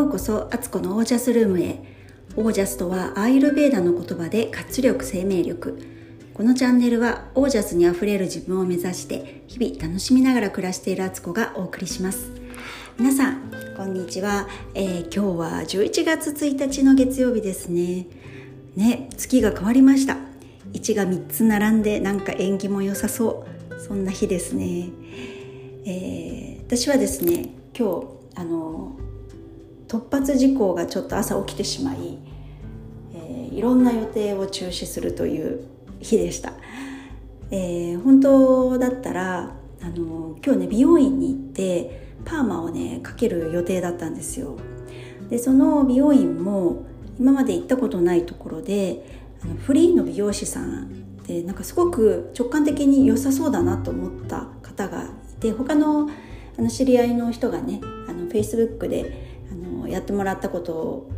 ようこそアツコのオージャスルームへ。オージャスとはアーユルベーダの言葉で活力生命力。このチャンネルはオージャスにあふれる自分を目指して日々楽しみながら暮らしているアツコがお送りします。皆さんこんにちは、えー、今日は11月1日の月曜日ですね。ね月が変わりました。1が3つ並んでなんか縁起も良さそう。そんな日ですね、えー、私はですね今日あの突発事項がちょっと朝起きてしまい、えー、いろんな予定を中止するという日でした、えー、本当だったらあの今日ね美容院に行ってパーマをねかける予定だったんですよ。でその美容院も今まで行ったことないところであのフリーの美容師さんでなんかすごく直感的に良さそうだなと思った方がいて他のあの知り合いの人がねあの Facebook でやってもらったことを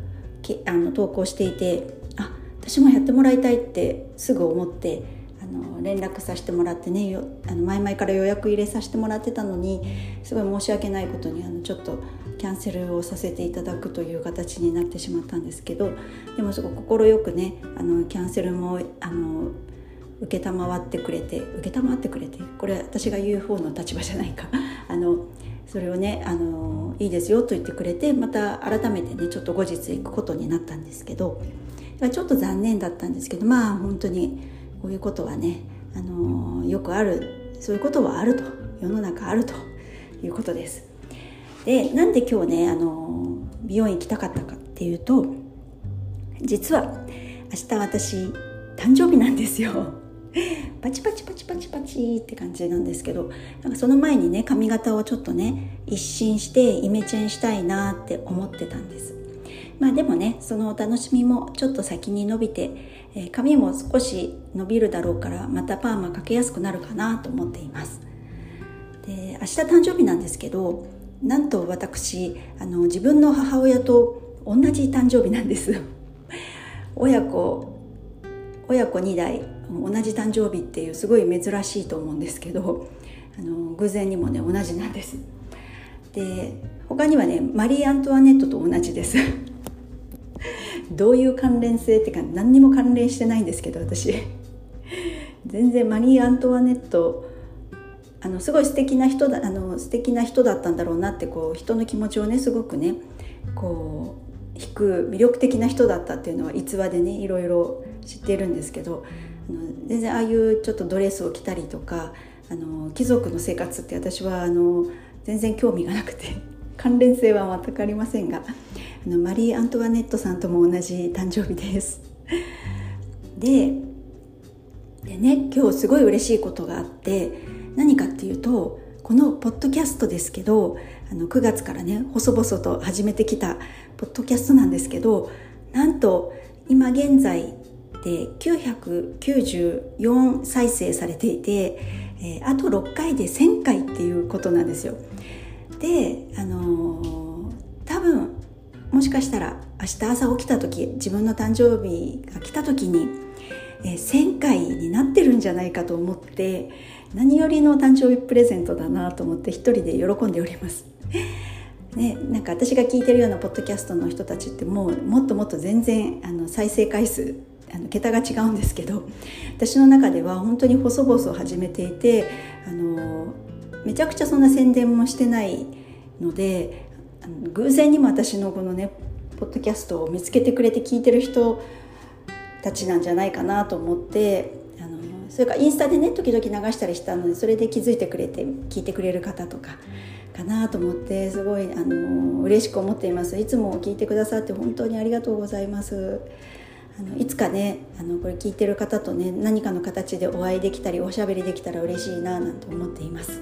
あの投稿していてあ私もやってもらいたいってすぐ思ってあの連絡させてもらってねよあの前々から予約入れさせてもらってたのにすごい申し訳ないことにあのちょっとキャンセルをさせていただくという形になってしまったんですけどでもすごく快くねあのキャンセルもあの承ってくれて承ってくれてこれ私が言う方の立場じゃないか。あのそれをねあのいいですよと言ってくれてまた改めてねちょっと後日行くことになったんですけどちょっと残念だったんですけどまあ本当にこういうことはねあのよくあるそういうことはあると世の中あるということです。でなんで今日ねあの美容院行きたかったかっていうと実は明日私誕生日なんですよ。パチパチパチパチパチって感じなんですけどなんかその前にね髪型をちょっとね一新してイメチェンしたいなって思ってたんです。まあでもねそのお楽しみもちょっと先に伸びて、え、髪も少し伸びるだろうからまたパーマかけやすくなるかなと思っています。で明日誕生日なんですけどなんと私あの自分の母親と同じ誕生日なんです親子親子2代同じ誕生日っていうすごい珍しいと思うんですけど あの偶然にもね同じなんです。で他にはねマリー・アントワネットと同じです。どういう関連性っていうか何にも関連してないんですけど私。全然マリー・アントワネットあのすごい素敵な人だあの素敵な人だったんだろうなってこう人の気持ちをねすごくねこう引く魅力的な人だったっていうのは逸話でねいろいろ知ってるんですけどあの全然ああいうちょっとドレスを着たりとかあの貴族の生活って私はあの全然興味がなくて 関連性は全くありませんがあのマリー・アントワネットさんとも同じ誕生日です。ででね今日すごい嬉しいことがあって何かっていうとこのポッドキャストですけどあの9月からね細々と始めてきたポッドキャストなんですけどなんと今現在で994再生されていて、えー、あと6回で1000回っていうことなんですよ。で、あのー、多分もしかしたら明日朝起きた時自分の誕生日が来た時に、えー、1000回になってるんじゃないかと思って何よりの誕生日プレゼントだなと思って一人で喜んでおります。ね、なんか私が聞いてるようなポッドキャストの人たちってもうもっともっと全然あの再生回数あの桁が違うんですけど私の中では本当に細々始めていてあのめちゃくちゃそんな宣伝もしてないのであの偶然にも私のこのねポッドキャストを見つけてくれて聞いてる人たちなんじゃないかなと思ってあのそれからインスタでね時々流したりしたのでそれで気づいてくれて聞いてくれる方とかかなと思ってすごいあの嬉しく思っていますいつも聞いてくださって本当にありがとうございます。あのいつかねあのこれ聞いてる方とね何かの形でお会いできたりおしゃべりできたら嬉しいななんて思っています。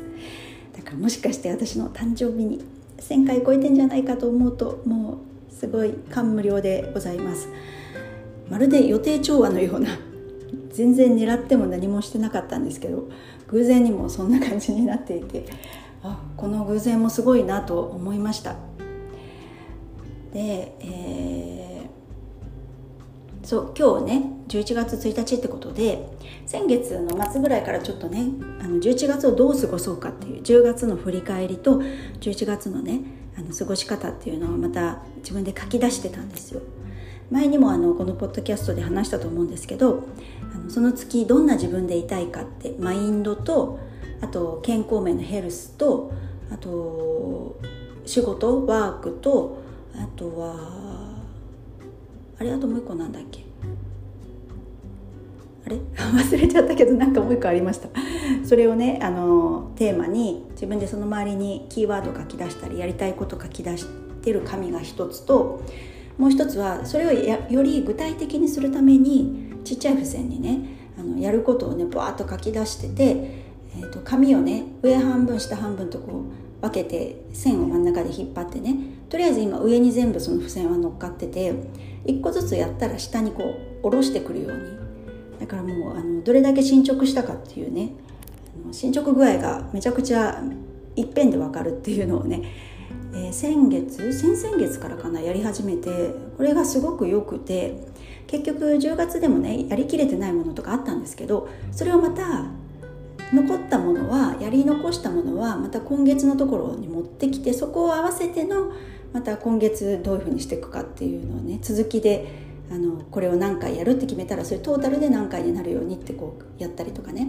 だからもしかして私の誕生日に1000回超えてんじゃないかと思うともうすごい感無量でございます。まるで予定調和のような全然狙っても何もしてなかったんですけど偶然にもそんな感じになっていてあこの偶然もすごいなと思いました。で、えーそう今日ね11月1日ってことで先月の末ぐらいからちょっとねあの11月をどう過ごそうかっていう10月の振り返りと11月のねあの過ごし方っていうのをまた自分で書き出してたんですよ。前にもあのこのポッドキャストで話したと思うんですけどあのその月どんな自分でいたいかってマインドとあと健康面のヘルスとあと仕事ワークとあとはあれ？あともう一個なんだっけ？あれ？忘れちゃったけどなんかもう一個ありました。それをねあのテーマに自分でその周りにキーワード書き出したりやりたいこと書き出してる紙が一つともう一つはそれをより具体的にするためにちっちゃい付箋にねあのやることをねバーッと書き出してて、えーと、紙をね上半分下半分とこう分けて線を真ん中で引っ張ってね。とりあえず今上に全部その付箋は乗っかってて一個ずつやったら下にこう下ろしてくるように。だからもうあのどれだけ進捗したかっていうね進捗具合がめちゃくちゃいっぺんで分かるっていうのをね、えー、先月先々月からかなやり始めてこれがすごく良くて結局10月でもねやりきれてないものとかあったんですけどそれをまた残ったものはやり残したものはまた今月のところに持ってきてそこを合わせてのまた今月どういうふうにしていくかっていうのをね続きであのこれを何回やるって決めたらそれトータルで何回になるようにってこうやったりとかね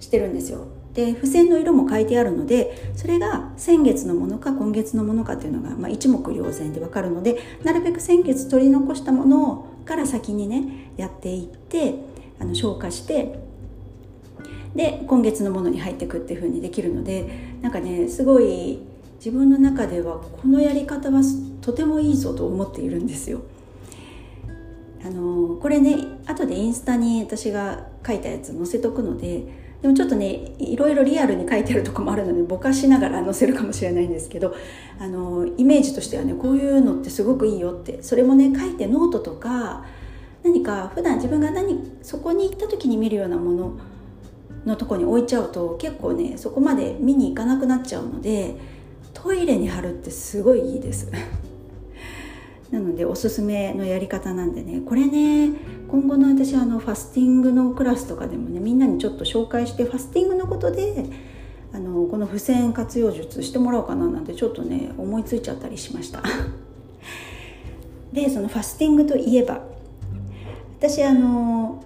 してるんですよ。で付箋の色も書いてあるのでそれが先月のものか今月のものかっていうのが、まあ、一目瞭然で分かるのでなるべく先月取り残したものから先にねやっていってあの消化してで今月のものに入っていくっていう風にできるのでなんかねすごい自分の中ではこのやり方はとてもいいぞと思っているんですよ。あのこれね後でインスタに私が書いたやつ載せとくのででもちょっとねいろいろリアルに書いてあるとこもあるのでぼかしながら載せるかもしれないんですけどあのイメージとしてはねこういうのってすごくいいよってそれもね書いてノートとか何か普段自分が何そこに行った時に見るようなもののとこに置いちゃうと結構ねそこまで見に行かなくなっちゃうのでトイレに貼るってすごいいいです。なのでおすすめのやり方なんでねこれね今後の私あのファスティングのクラスとかでもねみんなにちょっと紹介してファスティングのことであのこの付箋活用術してもらおうかななんてちょっとね思いついちゃったりしました でそのファスティングといえば私あの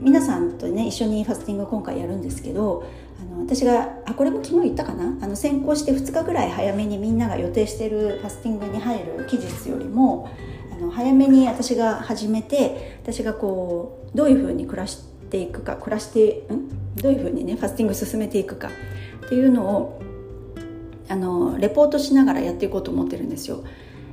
皆さんとね一緒にファスティング今回やるんですけどあの私があこれも昨日言ったかな？あの先行して2日ぐらい早めにみんなが予定してるファスティングに入る期日よりもあの早めに私が始めて私がこうどういうふうに暮らしていくか暮らしてん？どういうふうにねファスティング進めていくかっていうのをあのレポートしながらやっていこうと思ってるんですよ。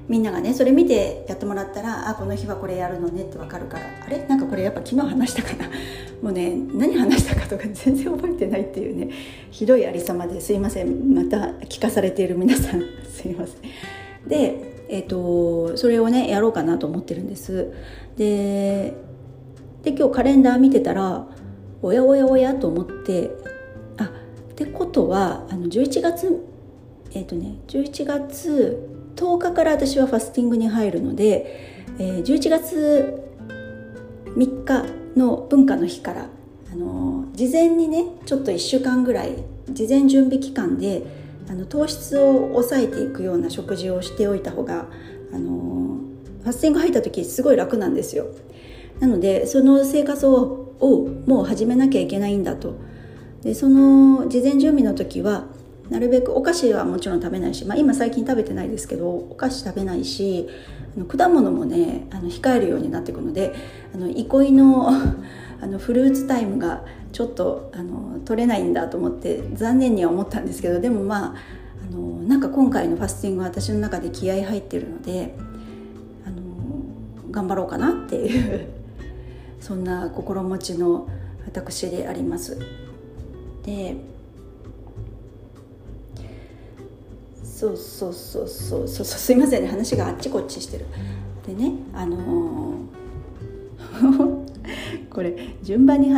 みんながねそれ見てやってもらったらあこの日はこれやるのねって分かるからあれ？なんかこれやっぱ昨日話したかな。もうね何話したかとか全然覚えてないっていうねひどいありさまですいません。また聞かされている皆さん。すいません。でえっ、ー、とそれをねやろうかなと思ってるんです。でで今日カレンダー見てたらおやおやおやと思ってあってことはあの11月えっ、ー、とね11月10日から私はファスティングに入るので、えー、11月3日の文化の日からあの事前にねちょっと1週間ぐらい事前準備期間であの糖質を抑えていくような食事をしておいた方があのファスティング入った時すごい楽なんですよ。なのでその生活ををもう始めなきゃいけないんだと。でその事前準備の時はなるべくお菓子はもちろん食べないし、まあ、今最近食べてないですけどお菓子食べないしあの果物もねあの控えるようになっていくのであの憩いの あのフルーツタイムがちょっとあの取れないんだと思って残念には思ったんですけどでもまああのなんか今回のファスティングは私の中で気合入ってるのであの頑張ろうかなっていう そんな心持ちの私であります。でそうそうそうそうそうすいませんね話があっちこっちしてる。でねあのー これ順番に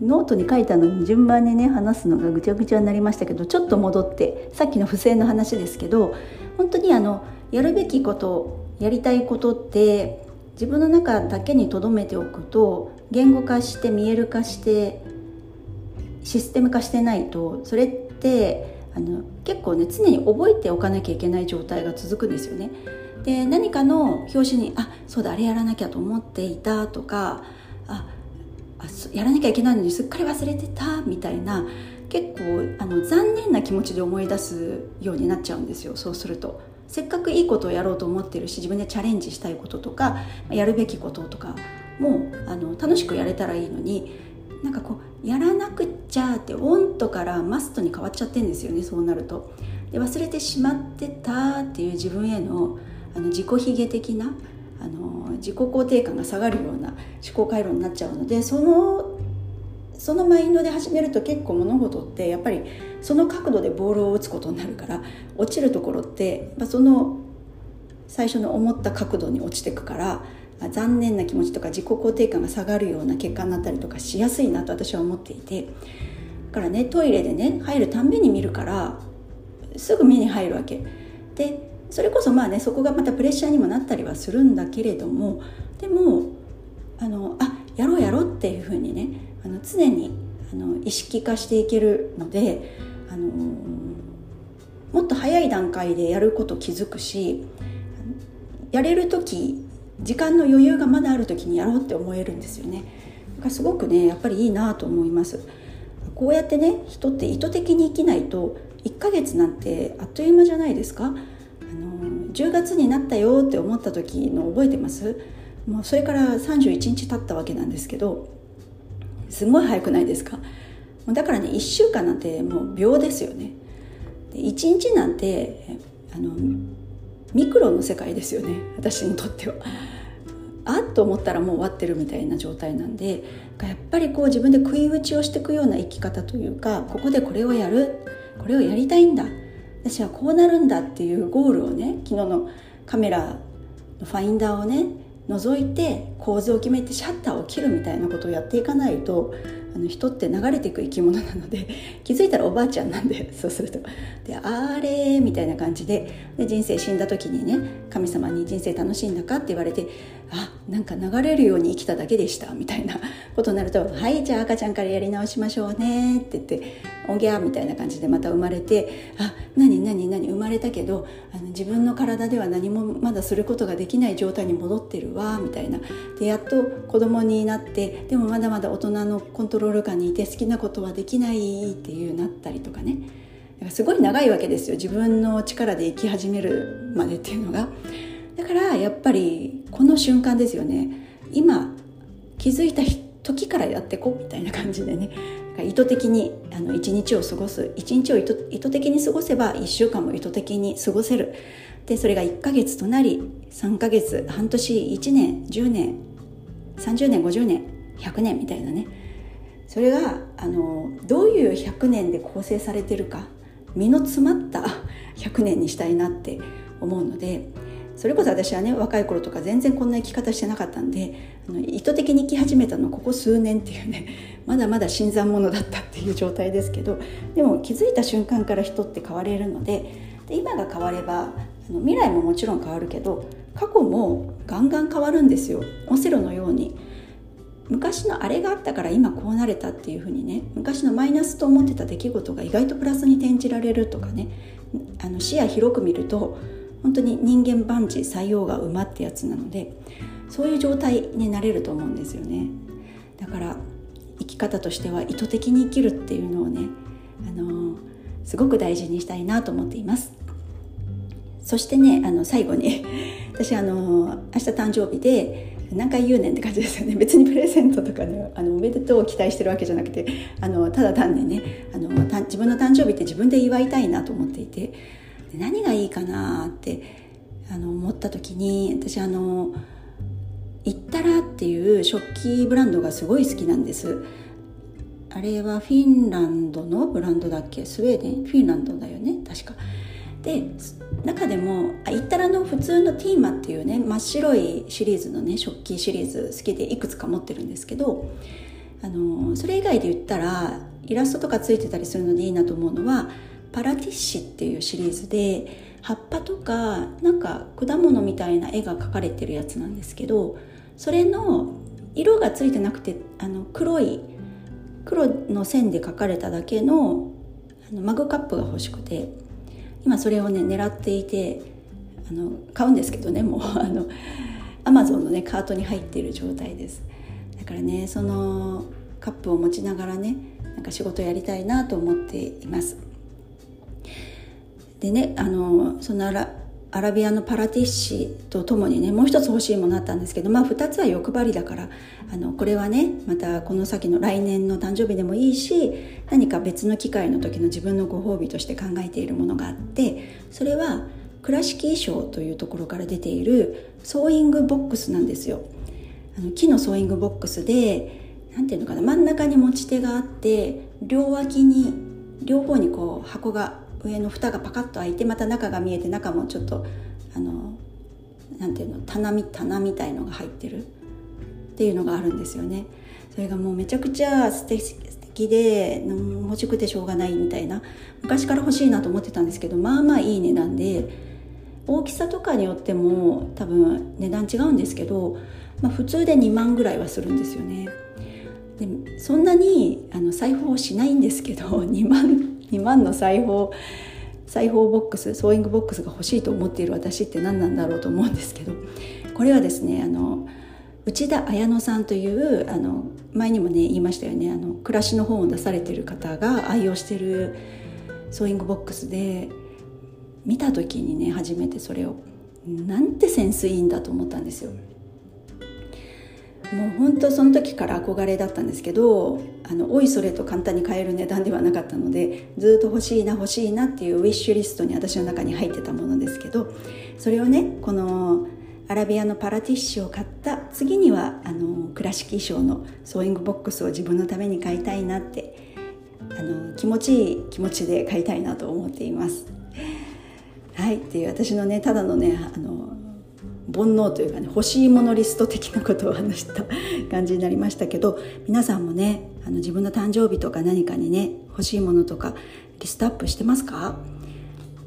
ノートに書いたのに順番にね話すのがぐちゃぐちゃになりましたけどちょっと戻ってさっきの不正の話ですけど本当にあのやるべきことやりたいことって自分の中だけに留めておくと言語化して見える化してシステム化してないとそれってあの結構ね常に覚えておかなきゃいけない状態が続くんですよね。で何かの表紙にあそうだあれやらなきゃと思っていたとかああやらなきゃいけないのにすっかり忘れてたみたいな結構あの残念な気持ちで思い出すようになっちゃうんですよそうするとせっかくいいことをやろうと思ってるし自分でチャレンジしたいこととかやるべきこととかもあの楽しくやれたらいいのになんかこうやらなくちゃってオントからマストに変わっちゃってんですよねそうなると。で忘れてしまってたっていう自分へのあの自己卑下的なあの自己肯定感が下がるような思考回路になっちゃうのでそのそのマインドで始めると結構物事ってやっぱりその角度でボールを打つことになるから落ちるところってその最初の思った角度に落ちてくからあ残念な気持ちとか自己肯定感が下がるような結果になったりとかしやすいなと私は思っていてだからねトイレでね入るたんびに見るからすぐ目に入るわけ。でそれこそまあねそこがまたプレッシャーにもなったりはするんだけれどもでもあのあやろうやろうっていうふうにねあの常にあの意識化していけるのであのもっと早い段階でやること気づくしやれる時時間の余裕がまだある時にやろうって思えるんですよね。だからすごくねやっぱりいいなと思います。こうやってね人って意図的に生きないと1ヶ月なんてあっという間じゃないですか。あの10月になったよって思った時の覚えてます？もうそれから31日経ったわけなんですけどすごい早くないですか？だからね1週間なんてもう秒ですよね1日なんてあのミクロの世界ですよね私にとっては。あっと思ったらもう終わってるみたいな状態なんでやっぱりこう自分で食い打ちをしていくような生き方というかここでこれをやるこれをやりたいんだ私はこうなるんだっていうゴールをね昨日のカメラのファインダーをね覗いて構図を決めてシャッターを切るみたいなことをやっていかないとあの人って流れていく生き物なので 気づいたらおばあちゃんなんで そうするとであれみたいな感じでで人生死んだ時にね神様に人生楽しいんだかって言われてあなんか流れるように生きただけでしたみたいな ことになると「はいじゃあ赤ちゃんからやり直しましょうね」って言って「おぎゃ」みたいな感じでまた生まれて「あ何何何生まれたけどあの自分の体では何もまだすることができない状態に戻ってるわ」みたいな。でやっと子供になってでもまだまだ大人のコントロール下にいて好きなことはできないっていうなったりとかね。だからすごい長いわけですよ。自分の力で生き始めるまでっていうのが。だからやっぱりこの瞬間ですよね。今気づいた時からやってこうみたいな感じでね。意図的にあの一日を過ごす。一日を意図意図的に過ごせば1週間も意図的に過ごせる。でそれが1ヶ月となり3ヶ月半年1年10年30年50年100年みたいなね。それがあのどういう100年で構成されてるか身の詰まった100年にしたいなって思うのでそれこそ私はね若い頃とか全然こんな生き方してなかったんであの意図的に生き始めたのここ数年っていうね まだまだ新参者だったっていう状態ですけどでも気づいた瞬間から人って変われるのでで今が変わればあの未来ももちろん変わるけど過去もガンガン変わるんですよオセロのように。昔のあれがあったから今こうなれたっていうふうにね昔のマイナスと思ってた出来事が意外とプラスに転じられるとかねあの視野広く見ると本当に人間万事採用が馬ってやつなのでそういう状態になれると思うんですよね。だから生き方としては意図的に生きるっていうのをねあのすごく大事にしたいなと思っています。そしてねあの最後に 私あの明日誕生日で何回言うねんって感じですよね。別にプレゼントとかねあのおめでとうを期待してるわけじゃなくてあのただ単にねあの自分の誕生日って自分で祝いたいなと思っていて何がいいかなってあの思った時に私あのイッタラっていう食器ブランドがすごい好きなんです。あれはフィンランドのブランドだっけ？スウェーデン？フィンランドだよね？確か。で中でもイッタラの普通のティーマっていうね真っ白いシリーズのね食器シリーズ好きでいくつか持ってるんですけどあのそれ以外で言ったらイラストとかついてたりするのでいいなと思うのはパラティッシっていうシリーズで葉っぱとかなんか果物みたいな絵が描かれてるやつなんですけどそれの色がついてなくてあの黒い黒の線で描かれただけのあのマグカップが欲しくて今それをね狙っていてあの買うんですけどねもう あのアマゾンのねカートに入っている状態です。だからねそのカップを持ちながらねなんか仕事やりたいなと思っています。でねあのそのアラビアのパラティッシとともにねもう一つ欲しいものあったんですけどまあ2つは欲張りだからあのこれはねまたこの先の来年の誕生日でもいいし何か別の機会の時の自分のご褒美として考えているものがあってそれは倉敷意匠というところから出ているソーイングボックスなんですよ。あの木のソーイングボックスで何ていうのかな真ん中に持ち手があって両脇に両方にこう箱が上の蓋がパカッと開いてまた中が見えて中もちょっとあのなんていうの棚み棚みたいのが入ってるっていうのがあるんですよね。それがもうめちゃくちゃ素敵素敵で欲しくてしょうがないみたいな昔から欲しいなと思ってたんですけどまあまあいい値段で大きさとかによっても多分値段違うんですけど、まあ、普通で2万ぐらいはするんですよね。でそんなにあの裁縫をしないんですけど 2万2万の裁縫裁縫ボックスソーイングボックスが欲しいと思っている私って何なんだろうと思うんですけどこれはですねあの内田彩仍さんというあの前にもね言いましたよねあの暮らしの本を出されてる方が愛用してるソーイングボックスで見た時にね初めてそれをなんてセンスいいんだと思ったんですよ。もう本当その時から憧れだったんですけどあのおいそれと簡単に買える値段ではなかったのでずっと欲しいな欲しいなっていうウィッシュリストに私の中に入ってたものですけどそれをねこのアラビアのパラティッシを買った次にはあの倉敷意匠のソーイングボックスを自分のために買いたいなってあの気持ちいい気持ちで買いたいなと思っています。はいっていう私のねただのねあの煩悩というかね欲しいものリスト的なことを話した感じになりましたけど皆さんもねあの自分の誕生日とか何かにね欲しいものとかリストアップしてますか？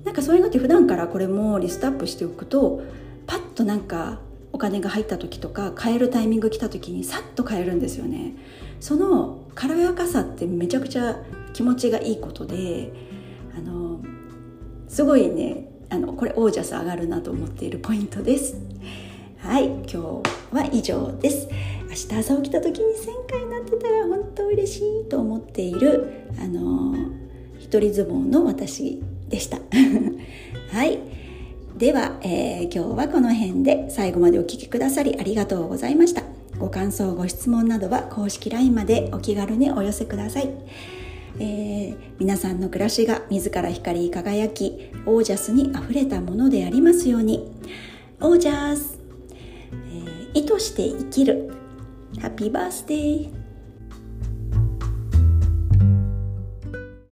なんかそういうのって普段からこれもリストアップしておくとパッとなんかお金が入った時とか買えるタイミング来た時にさっと買えるんですよね。その軽やかさってめちゃくちゃ気持ちがいいことであのすごいねあのこれオージャス上がるなと思っているポイントです。はい今日は以上です。明日朝起きた時に1000回になってたら本当嬉しいと思っているあの一人相撲の私でした。はい。では、えー、今日はこの辺で最後までお聴きくださりありがとうございました。ご感想ご質問などは公式 LINE までお気軽にお寄せください。えー、皆さんの暮らしが自ら光り輝きオージャスにあふれたものでありますように。オージャス、えー、意図して生きる。ハッピーバースデー。